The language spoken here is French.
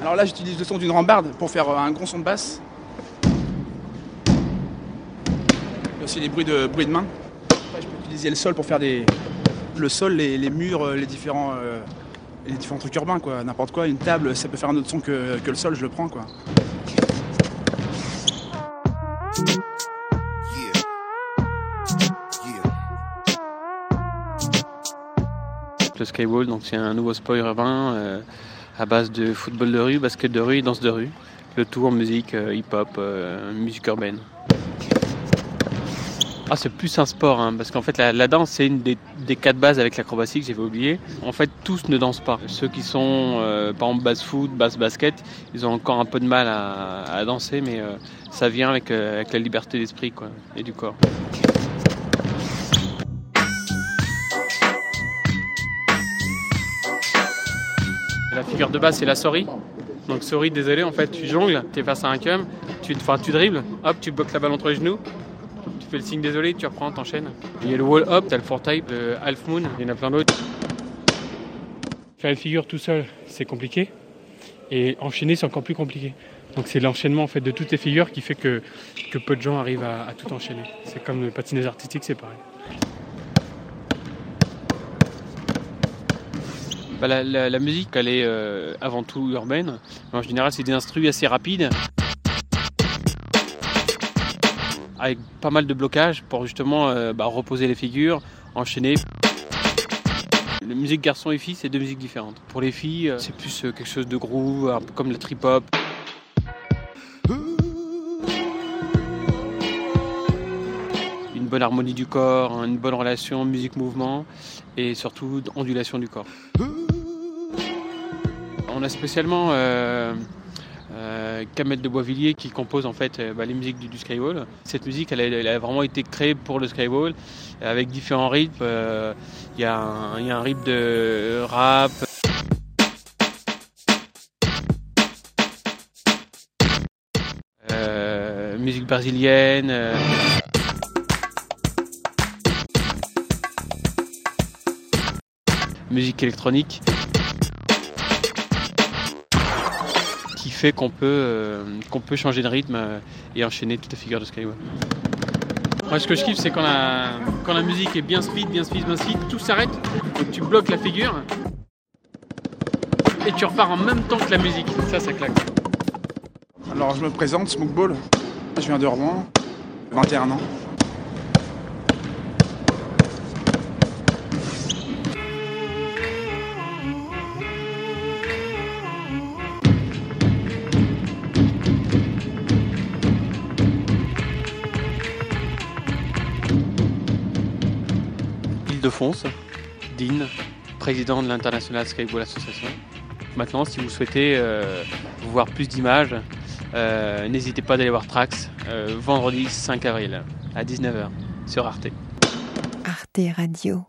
Alors là, j'utilise le son d'une rambarde pour faire euh, un gros son de basse. Il y a aussi les bruits de, bruits de main. Après, je peux utiliser le sol pour faire des, le sol, les, les murs, euh, les différents, euh, les différents trucs urbains, quoi. N'importe quoi, une table, ça peut faire un autre son que, que le sol, je le prends, quoi. Le Skywall, donc c'est un nouveau sport urbain à base de football de rue, basket de rue danse de rue. Le tout en musique euh, hip-hop, euh, musique urbaine. Ah, c'est plus un sport, hein, parce qu'en fait, la, danse, c'est une des, quatre bases avec l'acrobatie que j'avais oublié. En fait, tous ne dansent pas. Ceux qui sont, euh, par foot, basse basket, ils ont encore un peu de mal à, danser, mais euh, ça vient avec, la liberté d'esprit et du corps. La figure de base, c'est la sorry. Donc sorry, désolé, en fait, tu jongles, tu es face à un cum, tu, tu dribbles, hop, tu bloques la balle entre les genoux, tu fais le signe désolé, tu reprends, t'enchaînes. Il y a le wall up, t'as le four type, le half moon, il y en a plein d'autres. Faire une figure tout seul, c'est compliqué. Et enchaîner, c'est encore plus compliqué. Donc c'est l'enchaînement en fait de toutes les figures qui fait que, que peu de gens arrivent à, à tout enchaîner. C'est comme le patinage artistique, c'est pareil. Bah, la, musique, elle est euh, avant tout urbaine. En général, c'est des instruments assez rapides. Avec pas mal de blocages pour justement euh, bah, reposer les figures, enchaîner. La musique garçon et fille, c'est deux musiques différentes. Pour les filles, euh, c'est plus quelque chose de groove, un peu comme la trip-hop. Une bonne harmonie du corps, une bonne relation musique-mouvement et surtout ondulation du corps. On a spécialement euh, euh, Kamel de Boisvilliers qui compose en fait euh, bah, les musiques du, Skywall. Cette musique, a, vraiment été créée pour le Skywall avec différents rythmes. Il y, a un- il y a un rythme de rap. musique brésilienne. musique électronique. Fait qu'on peut, euh, peut changer de rythme euh, et enchaîner toute la figure de Skyway. Moi, ce que je kiffe, c'est quand la, quand la musique est bien speed, bien speed, bien speed, tout s'arrête, tu bloques la figure et tu repars en même temps que la musique. Ça, ça claque. Alors, je me présente, Smokeball. Je viens de Rouen, 21 ans. Île-de-France, Dean, président de l'International Skywall Association. Maintenant, si vous souhaitez euh, voir plus d'images, euh, n'hésitez pas d'aller voir Trax euh, vendredi 5 avril à 19h sur Arte. Arte Radio.